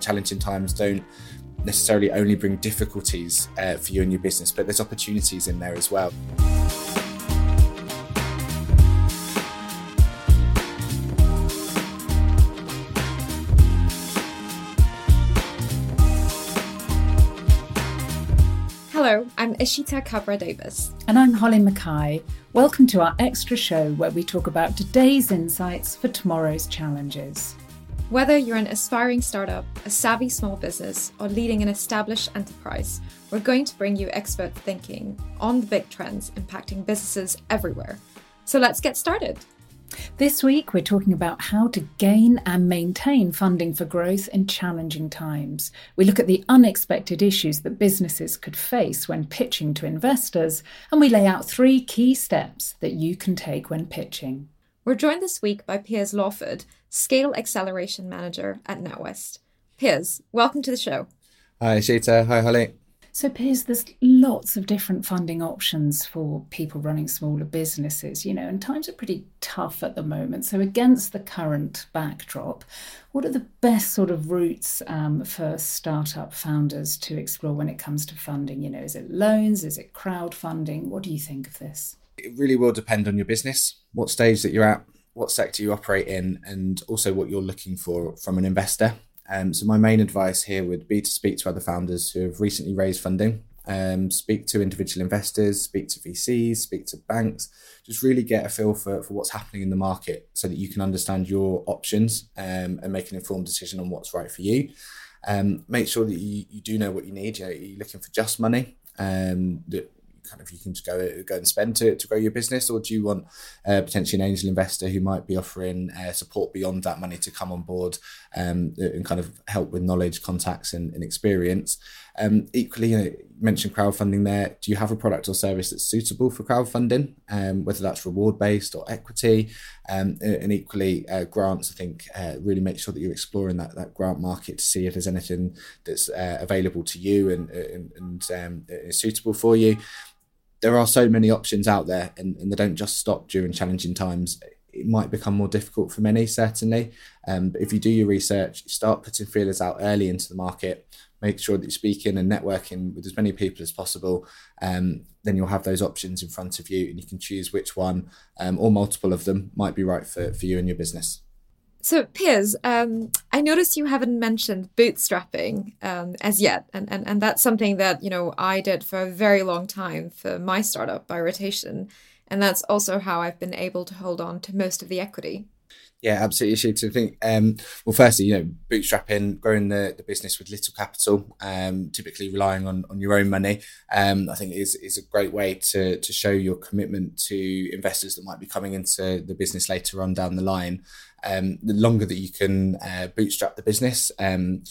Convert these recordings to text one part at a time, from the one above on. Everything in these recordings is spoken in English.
challenging times don't necessarily only bring difficulties uh, for you and your business, but there's opportunities in there as well. Hello, I'm Ishita Kabra Davies. And I'm Holly Mackay. Welcome to our extra show where we talk about today's insights for tomorrow's challenges. Whether you're an aspiring startup, a savvy small business, or leading an established enterprise, we're going to bring you expert thinking on the big trends impacting businesses everywhere. So let's get started. This week, we're talking about how to gain and maintain funding for growth in challenging times. We look at the unexpected issues that businesses could face when pitching to investors, and we lay out three key steps that you can take when pitching. We're joined this week by Piers Lawford, Scale Acceleration Manager at NatWest. Piers, welcome to the show. Hi, Shita. Hi, Holly. So, Piers, there's lots of different funding options for people running smaller businesses, you know, and times are pretty tough at the moment. So, against the current backdrop, what are the best sort of routes um, for startup founders to explore when it comes to funding? You know, is it loans? Is it crowdfunding? What do you think of this? It really will depend on your business, what stage that you're at, what sector you operate in, and also what you're looking for from an investor. Um, so my main advice here would be to speak to other founders who have recently raised funding, um, speak to individual investors, speak to VCs, speak to banks, just really get a feel for, for what's happening in the market so that you can understand your options um, and make an informed decision on what's right for you. Um, make sure that you, you do know what you need. You know, you're looking for just money. Um, that kind of you can just go go and spend to, to grow your business, or do you want uh, potentially an angel investor who might be offering uh, support beyond that money to come on board um, and kind of help with knowledge, contacts, and, and experience? Um, equally, you, know, mentioned crowdfunding there. Do you have a product or service that's suitable for crowdfunding, um, whether that's reward based or equity? Um, and equally, uh, grants, I think, uh, really make sure that you're exploring that, that grant market to see if there's anything that's uh, available to you and, and, and um, is suitable for you there are so many options out there and, and they don't just stop during challenging times. It might become more difficult for many certainly. Um, but if you do your research start putting feelers out early into the market make sure that you're speaking and networking with as many people as possible um, then you'll have those options in front of you and you can choose which one um, or multiple of them might be right for, for you and your business so, Piers, um, I noticed you haven't mentioned bootstrapping um, as yet, and, and and that's something that you know I did for a very long time for my startup By Rotation, and that's also how I've been able to hold on to most of the equity. Yeah, absolutely. She to think. Um, well, firstly, you know, bootstrapping, growing the, the business with little capital, um, typically relying on, on your own money, um, I think is is a great way to to show your commitment to investors that might be coming into the business later on down the line. Um, the longer that you can uh, bootstrap the business, um,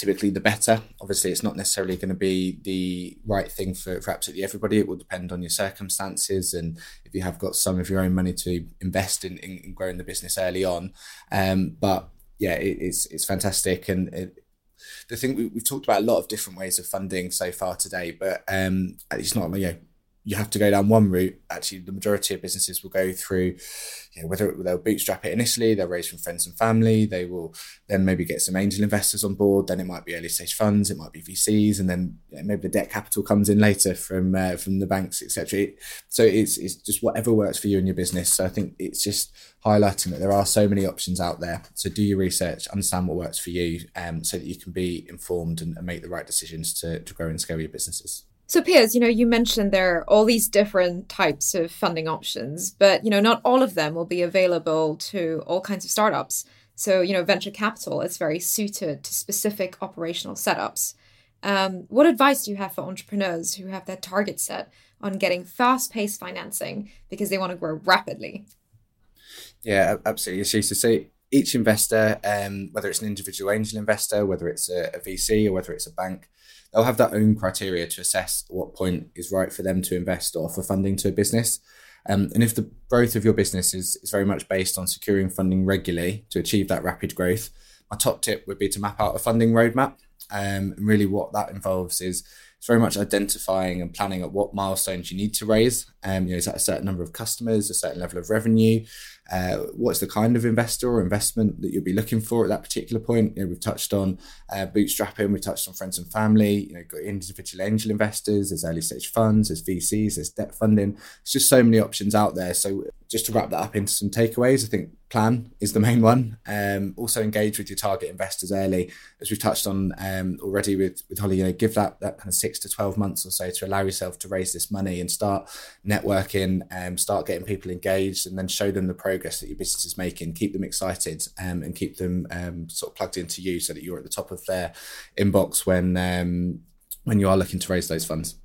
typically the better. Obviously, it's not necessarily going to be the right thing for, for absolutely everybody. It will depend on your circumstances and if you have got some of your own money to invest in, in, in growing the business early on. Um, but yeah, it, it's it's fantastic and. It, the thing we, have talked about a lot of different ways of funding so far today, but um, it's not you know you have to go down one route. Actually, the majority of businesses will go through, you know, whether they'll bootstrap it initially, they'll raise from friends and family, they will then maybe get some angel investors on board. Then it might be early stage funds, it might be VCs, and then maybe the debt capital comes in later from uh, from the banks, etc. So it's it's just whatever works for you and your business. So I think it's just highlighting that there are so many options out there. So do your research, understand what works for you, um, so that you can be informed and, and make the right decisions to to grow and scale your businesses. So, Piers, you know, you mentioned there are all these different types of funding options, but, you know, not all of them will be available to all kinds of startups. So, you know, venture capital is very suited to specific operational setups. Um, what advice do you have for entrepreneurs who have their target set on getting fast paced financing because they want to grow rapidly? Yeah, absolutely. You say, each investor, um, whether it's an individual angel investor, whether it's a, a VC, or whether it's a bank, they'll have their own criteria to assess what point is right for them to invest or offer funding to a business. Um, and if the growth of your business is, is very much based on securing funding regularly to achieve that rapid growth, my top tip would be to map out a funding roadmap. Um, and really, what that involves is it's very much identifying and planning at what milestones you need to raise. Um, you know, is that a certain number of customers, a certain level of revenue? Uh, what's the kind of investor or investment that you'll be looking for at that particular point? You know, we've touched on uh, bootstrapping, we've touched on friends and family. You know, got individual angel investors, there's early stage funds, there's VCs, there's debt funding. There's just so many options out there. So just to wrap that up into some takeaways, I think plan is the main one. Um, also engage with your target investors early, as we've touched on um, already with with Holly. You know, give that that kind of six to twelve months or so to allow yourself to raise this money and start networking, and um, start getting people engaged, and then show them the progress that your business is making. Keep them excited um, and keep them um, sort of plugged into you, so that you're at the top of their inbox when um, when you are looking to raise those funds.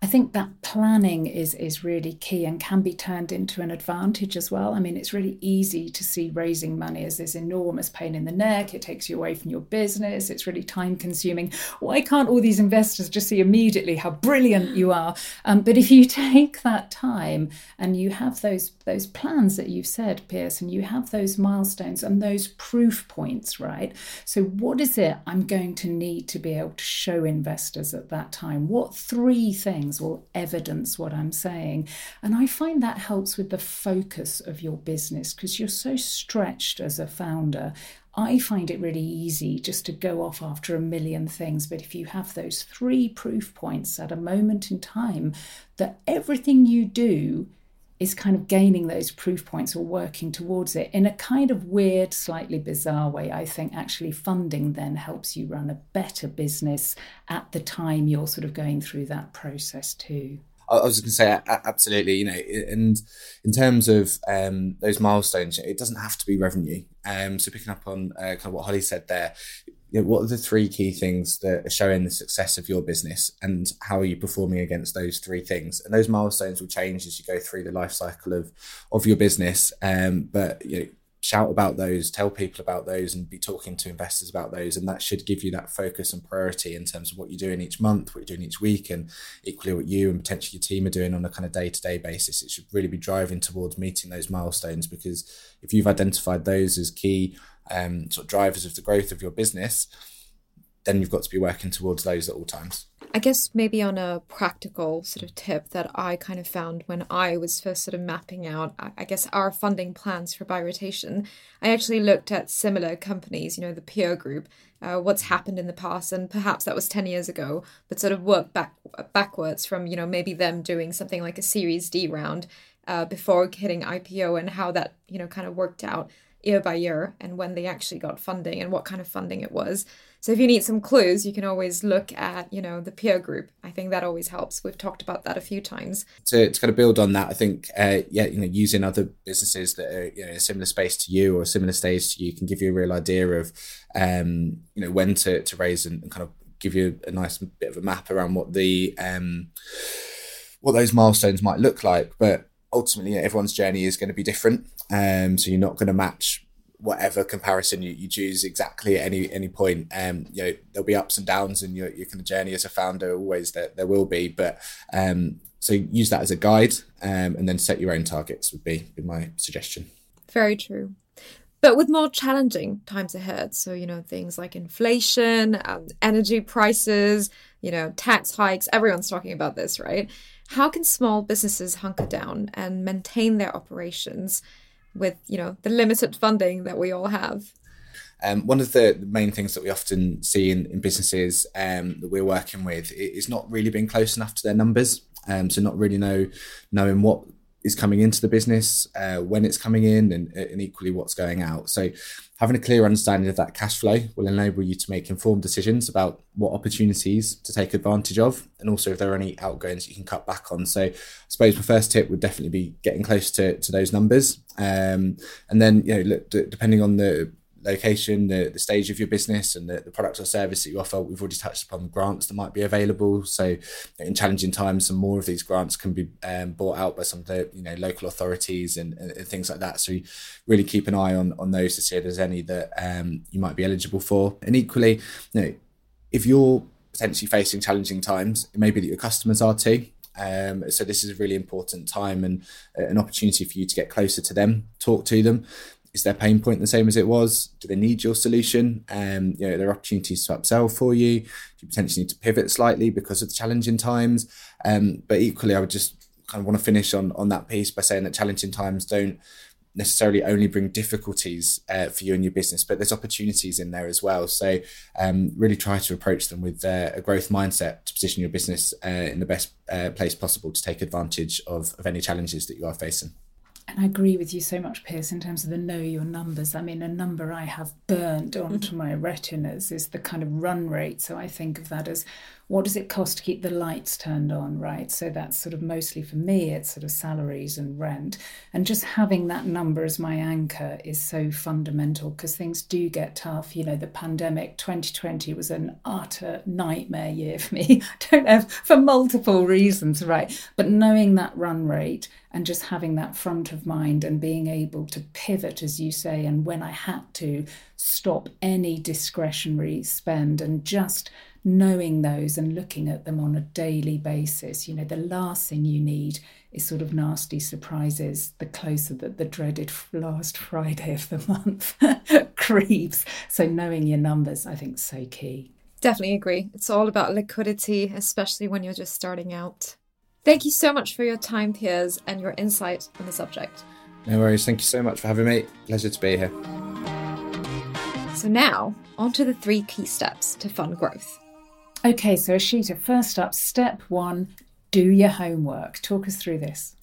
I think that planning is is really key and can be turned into an advantage as well. I mean, it's really easy to see raising money as this enormous pain in the neck. It takes you away from your business. It's really time consuming. Why can't all these investors just see immediately how brilliant you are? Um, but if you take that time and you have those those plans that you've said, Piers, and you have those milestones and those proof points, right? So, what is it I'm going to need to be able to show investors at that time? What three things? Things will evidence what I'm saying. And I find that helps with the focus of your business because you're so stretched as a founder. I find it really easy just to go off after a million things. But if you have those three proof points at a moment in time that everything you do is kind of gaining those proof points or working towards it in a kind of weird, slightly bizarre way. I think actually funding then helps you run a better business at the time you're sort of going through that process too. I was going to say absolutely, you know, and in terms of um, those milestones, it doesn't have to be revenue. Um, so picking up on uh, kind of what Holly said there, you know, what are the three key things that are showing the success of your business and how are you performing against those three things? And those milestones will change as you go through the life cycle of of your business. Um, but you know shout about those tell people about those and be talking to investors about those and that should give you that focus and priority in terms of what you're doing each month what you're doing each week and equally what you and potentially your team are doing on a kind of day-to-day basis. It should really be driving towards meeting those milestones because if you've identified those as key um, sort of drivers of the growth of your business, then you've got to be working towards those at all times. I guess maybe on a practical sort of tip that I kind of found when I was first sort of mapping out, I guess, our funding plans for By Rotation, I actually looked at similar companies, you know, the peer group, uh, what's happened in the past, and perhaps that was 10 years ago, but sort of worked back backwards from, you know, maybe them doing something like a Series D round uh, before hitting IPO and how that, you know, kind of worked out year by year and when they actually got funding and what kind of funding it was. So if you need some clues, you can always look at, you know, the peer group. I think that always helps. We've talked about that a few times. To, kind of build on that, I think, uh, yeah, you know, using other businesses that are you know, in a similar space to you or a similar stage to you can give you a real idea of, um, you know, when to, to raise and, and kind of give you a nice bit of a map around what the, um, what those milestones might look like. But ultimately, everyone's journey is going to be different. Um, so you're not going to match whatever comparison you, you choose exactly at any any point. Um, you know there'll be ups and downs in your, your kind of journey as a founder. Always there there will be, but um, so use that as a guide, um, and then set your own targets would be, be my suggestion. Very true. But with more challenging times ahead, so you know things like inflation, um, energy prices, you know tax hikes. Everyone's talking about this, right? How can small businesses hunker down and maintain their operations? with you know the limited funding that we all have. Um, one of the, main things that we often see in, in businesses um, that we're working with is not really being close enough to their numbers. Um, so not really know knowing what is coming into the business, uh, when it's coming in, and, and, equally what's going out. So, having a clear understanding of that cash flow will enable you to make informed decisions about what opportunities to take advantage of, and also if there are any outgoings you can cut back on. So, I suppose my first tip would definitely be getting close to, to those numbers, um, and then you know, look, depending on the location, the, the stage of your business, and the, the product or service that you offer. We've already touched upon grants that might be available. So, in challenging times, some more of these grants can be um, bought out by some of the you know local authorities and, and, things like that. So, really keep an eye on on those to see if there's any that um, you might be eligible for. And equally, you know, if you're potentially facing challenging times, it may be that your customers are too. Um, so this is a really important time and uh, an opportunity for you to get closer to them, talk to them, is their pain point the same as it was? Do they need your solution? Um, you know, there are opportunities to upsell for you? Do you potentially need to pivot slightly because of the challenging times? Um, but equally, I would just kind of want to finish on on that piece by saying that challenging times don't necessarily only bring difficulties uh, for you and your business, but there's opportunities in there as well. So um, really try to approach them with uh, a growth mindset to position your business uh, in the best uh, place possible to take advantage of, of any challenges that you are facing. And I agree with you so much, Piers, in terms of the know your numbers. I mean, a number I have burned onto mm-hmm. my retinas is the kind of run rate. So I think of that as what does it cost to keep the lights turned on, right? So that's sort of mostly for me, it's sort of salaries and rent. And just having that number as my anchor is so fundamental because things do get tough. You know, the pandemic 2020 was an utter nightmare year for me. I don't know, for multiple reasons, right? But knowing that run rate and just having that front of mind and being able to pivot, as you say, and when I had to stop any discretionary spend and just knowing those and looking at them on a daily basis. You know, the last thing you need is sort of nasty surprises the closer that the dreaded last Friday of the month creeps. So knowing your numbers, I think, is so key. Definitely agree. It's all about liquidity, especially when you're just starting out. Thank you so much for your time, Piers, and your insight on the subject. No worries. Thank you so much for having me. Pleasure to be here. So, now on to the three key steps to fund growth. Okay, so Ishita, first up, step one do your homework. Talk us through this.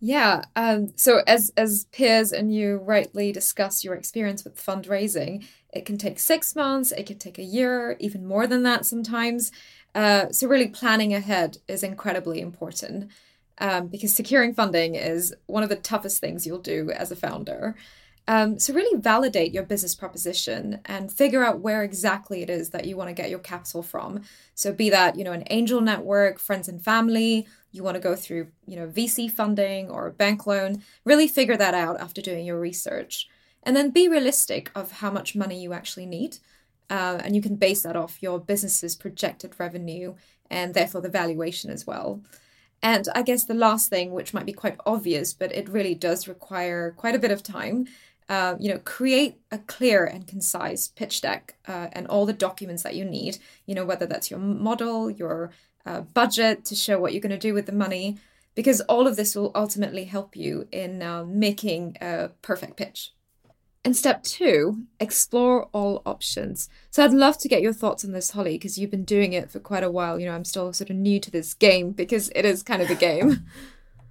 Yeah. Um, so as as Piers and you rightly discuss your experience with fundraising, it can take six months, it can take a year, even more than that sometimes. Uh, so really planning ahead is incredibly important um, because securing funding is one of the toughest things you'll do as a founder. Um, so really validate your business proposition and figure out where exactly it is that you want to get your capital from. So be that, you know, an angel network, friends and family, you want to go through, you know, VC funding or a bank loan, really figure that out after doing your research. And then be realistic of how much money you actually need. Uh, and you can base that off your business's projected revenue and therefore the valuation as well. And I guess the last thing, which might be quite obvious, but it really does require quite a bit of time, uh, you know, create a clear and concise pitch deck uh, and all the documents that you need. You know, whether that's your model, your uh, budget to show what you're going to do with the money, because all of this will ultimately help you in uh, making a perfect pitch. And step two, explore all options. So I'd love to get your thoughts on this, Holly, because you've been doing it for quite a while. You know, I'm still sort of new to this game because it is kind of a game.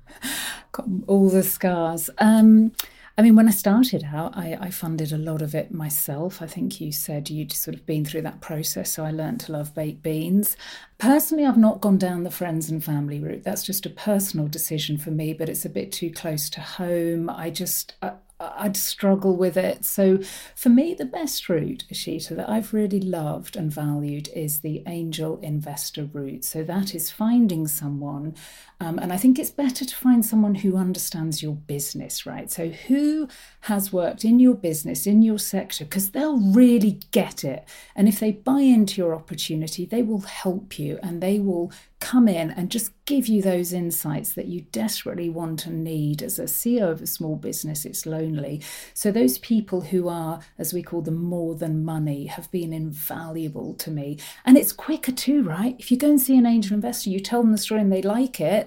Got all the scars. Um, I mean, when I started out, I, I, funded a lot of it myself. I think you said you'd sort of been through that process, so I learned to love baked beans. Personally, I've not gone down the friends and family route. That's just a personal decision for me, but it's a bit too close to home. I just, I, I'd struggle with it. So for me, the best route, Ishita, that I've really loved and valued is the angel investor route. So that is finding someone, um, and I think it's better to find someone who understands your business, right? So who has worked in your business, in your sector, because they'll really get it. And if they buy into your opportunity, they will help you and they will come in and just give you those insights that you desperately want and need. As a CEO of a small business, it's lonely. So, those people who are, as we call them, more than money, have been invaluable to me. And it's quicker too, right? If you go and see an angel investor, you tell them the story and they like it.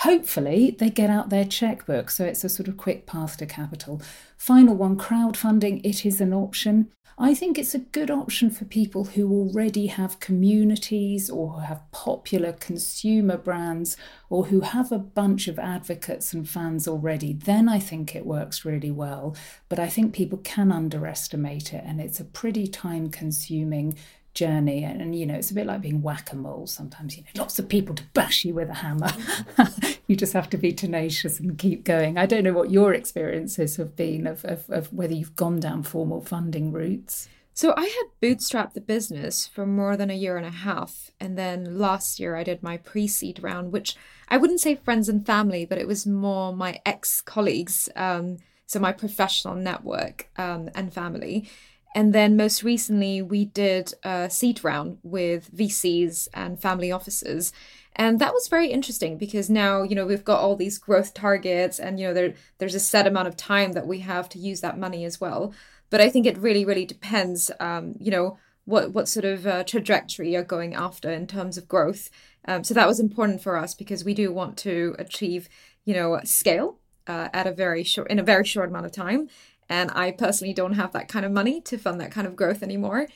Hopefully, they get out their checkbook, so it's a sort of quick path to capital. Final one crowdfunding, it is an option. I think it's a good option for people who already have communities or have popular consumer brands or who have a bunch of advocates and fans already. Then I think it works really well. But I think people can underestimate it, and it's a pretty time consuming journey and, and, you know it's a bit like being whack-a-mole sometimes you know lots of people to bash you with a hammer you just have to be tenacious and keep going i don't know what your experiences have been of, of, of whether you've gone down formal funding routes so I had bootstrapped the business for more than a year and a half. And then last year I did my pre seed round, which I wouldn't say friends and family, but it was more my ex colleagues, um, so my professional network um, and family. And then most recently, we did a seed round with VCs and family offices. And that was very interesting because now, you know, we've got all these growth targets and, you know, there, there's a set amount of time that we have to use that money as well. But I think it really, really depends, um, you know, what, what sort of uh, trajectory you're going after in terms of growth. Um, so that was important for us because we do want to achieve, you know, scale uh, at a very short, in a very short amount of time. And I personally don't have that kind of money to fund that kind of growth anymore.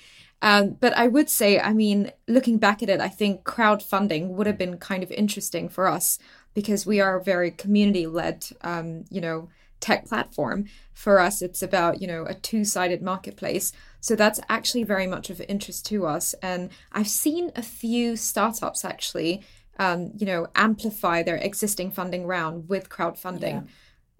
Um, but I would say, I mean, looking back at it, I think crowdfunding would have been kind of interesting for us because we are a very community led, um, you know, tech platform. For us, it's about, you know, a two sided marketplace. So that's actually very much of interest to us. And I've seen a few startups actually, um, you know, amplify their existing funding round with crowdfunding. Yeah.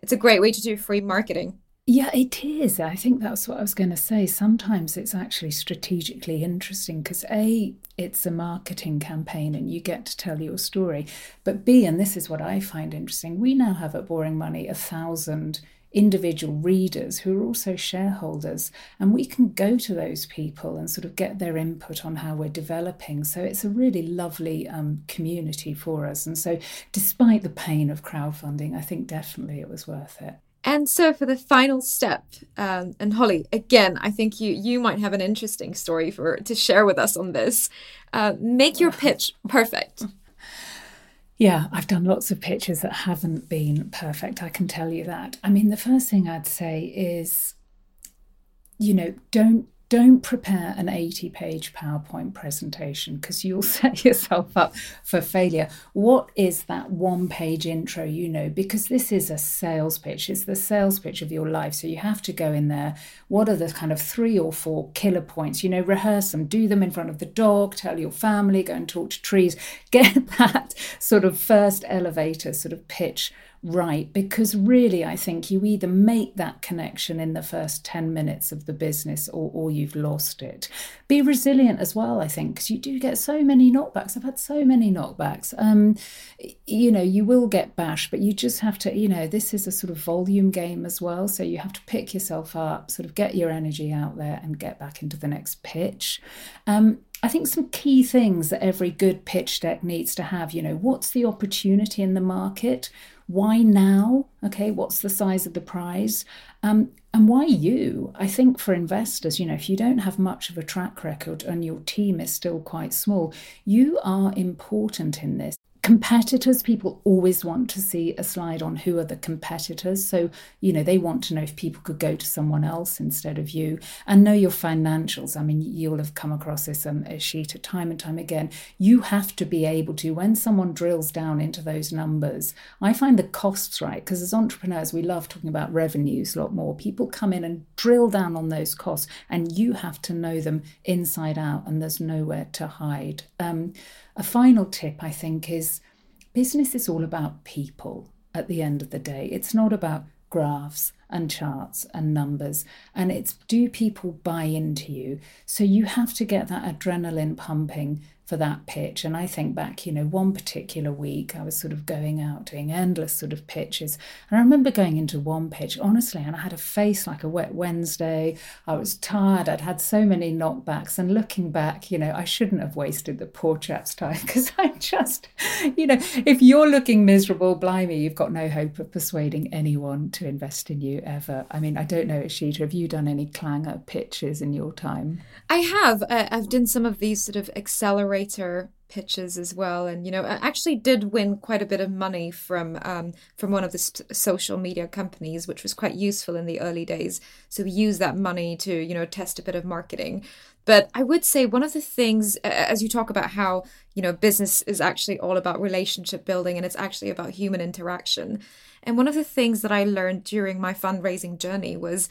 It's a great way to do free marketing. Yeah, it is. I think that's what I was going to say. Sometimes it's actually strategically interesting because A, it's a marketing campaign and you get to tell your story. But B, and this is what I find interesting, we now have at Boring Money a thousand individual readers who are also shareholders and we can go to those people and sort of get their input on how we're developing so it's a really lovely um, community for us and so despite the pain of crowdfunding i think definitely it was worth it and so for the final step, um, and Holly, again, I think you you might have an interesting story for to share with us on this. Uh, make your pitch perfect. Yeah, I've done lots of pitches that haven't been perfect. I can tell you that. I mean, the first thing I'd say is, you know, don't don't prepare an 80 page PowerPoint presentation because you'll set yourself up for failure. What is that one page intro you know? Because this is a sales pitch, it's the sales pitch of your life. So you have to go in there. What are the kind of three or four killer points? You know, rehearse them, do them in front of the dog, tell your family, go and talk to trees, get that sort of first elevator sort of pitch right because really I think you either make that connection in the first 10 minutes of the business or, or you've lost it. Be resilient as well, I think, because you do get so many knockbacks. I've had so many knockbacks. Um, you know, you will get bashed, but you just have to, you know, this is a sort of volume game as well. So you have to pick yourself up, sort of get your energy out there and get back into the next pitch. Um, I think some key things that every good pitch deck needs to have, you know, what's the opportunity in the market? Why now? Okay, what's the size of the prize? Um, and why you? I think for investors, you know, if you don't have much of a track record and your team is still quite small, you are important in this competitors people always want to see a slide on who are the competitors. So you know they want to know if people could go to someone else instead of you and know your financials. I mean you'll have come across this um, sheet time and time again. You have to be able to when someone drills down into those numbers i find the costs right because as entrepreneurs we love talking about revenues a lot more. People come in and drill down on those costs and you have to know them inside out and there's nowhere to hide. Um, a final tip, I think, is business is all about people at the end of the day. It's not about graphs and charts and numbers. And it's do people buy into you? So you have to get that adrenaline pumping for that pitch. And I think back, you know, one particular week I was sort of going out doing endless sort of pitches. And I remember going into one pitch, honestly, and I had a face like a wet Wednesday. I was tired. I'd had so many knockbacks. And looking back, you know, I shouldn't have wasted the poor chap's time because I just, you know, if you're looking miserable, blimey, you've got no hope of persuading anyone to invest in you ever. I mean, I don't know, Ishita, have you done any clanger pitches in your time? I have. Uh, I've done some of these sort of accelerator pitches as well. And you know I actually did win quite a bit of money from um, from one of the social media companies which was quite useful in the early days. So we used that money to you know test a bit of marketing. But i would say one of the things as you talk about how you know business is actually all about relationship building and it's actually about human interaction. And one of the things that I learned during my fundraising journey was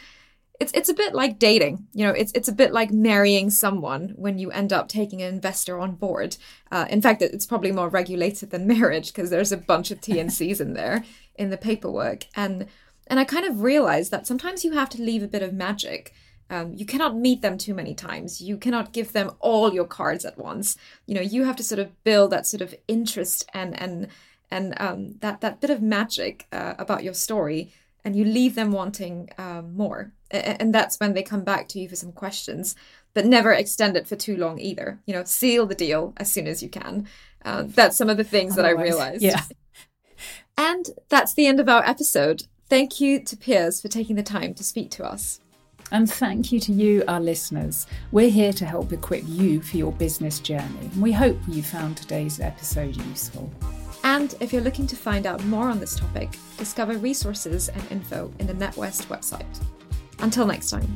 it's it's a bit like dating. You know, it's it's a bit like marrying someone when you end up taking an investor on board. Uh, in fact, it's probably more regulated than marriage because there's a bunch of T&Cs in there in the paperwork. And and I kind of realized that sometimes you have to leave a bit of magic. Um, you cannot meet them too many times. You cannot give them all your cards at once. You know, you have to sort of build that sort of interest and and and um, that that bit of magic uh, about your story, and you leave them wanting um, more. And that's when they come back to you for some questions, but never extend it for too long either. You know, seal the deal as soon as you can. Uh, that's some of the things Otherwise, that I realized. Yeah. And that's the end of our episode. Thank you to Piers for taking the time to speak to us. And thank you to you, our listeners. We're here to help equip you for your business journey. And we hope you found today's episode useful. And if you're looking to find out more on this topic, discover resources and info in the NatWest website. Until next time.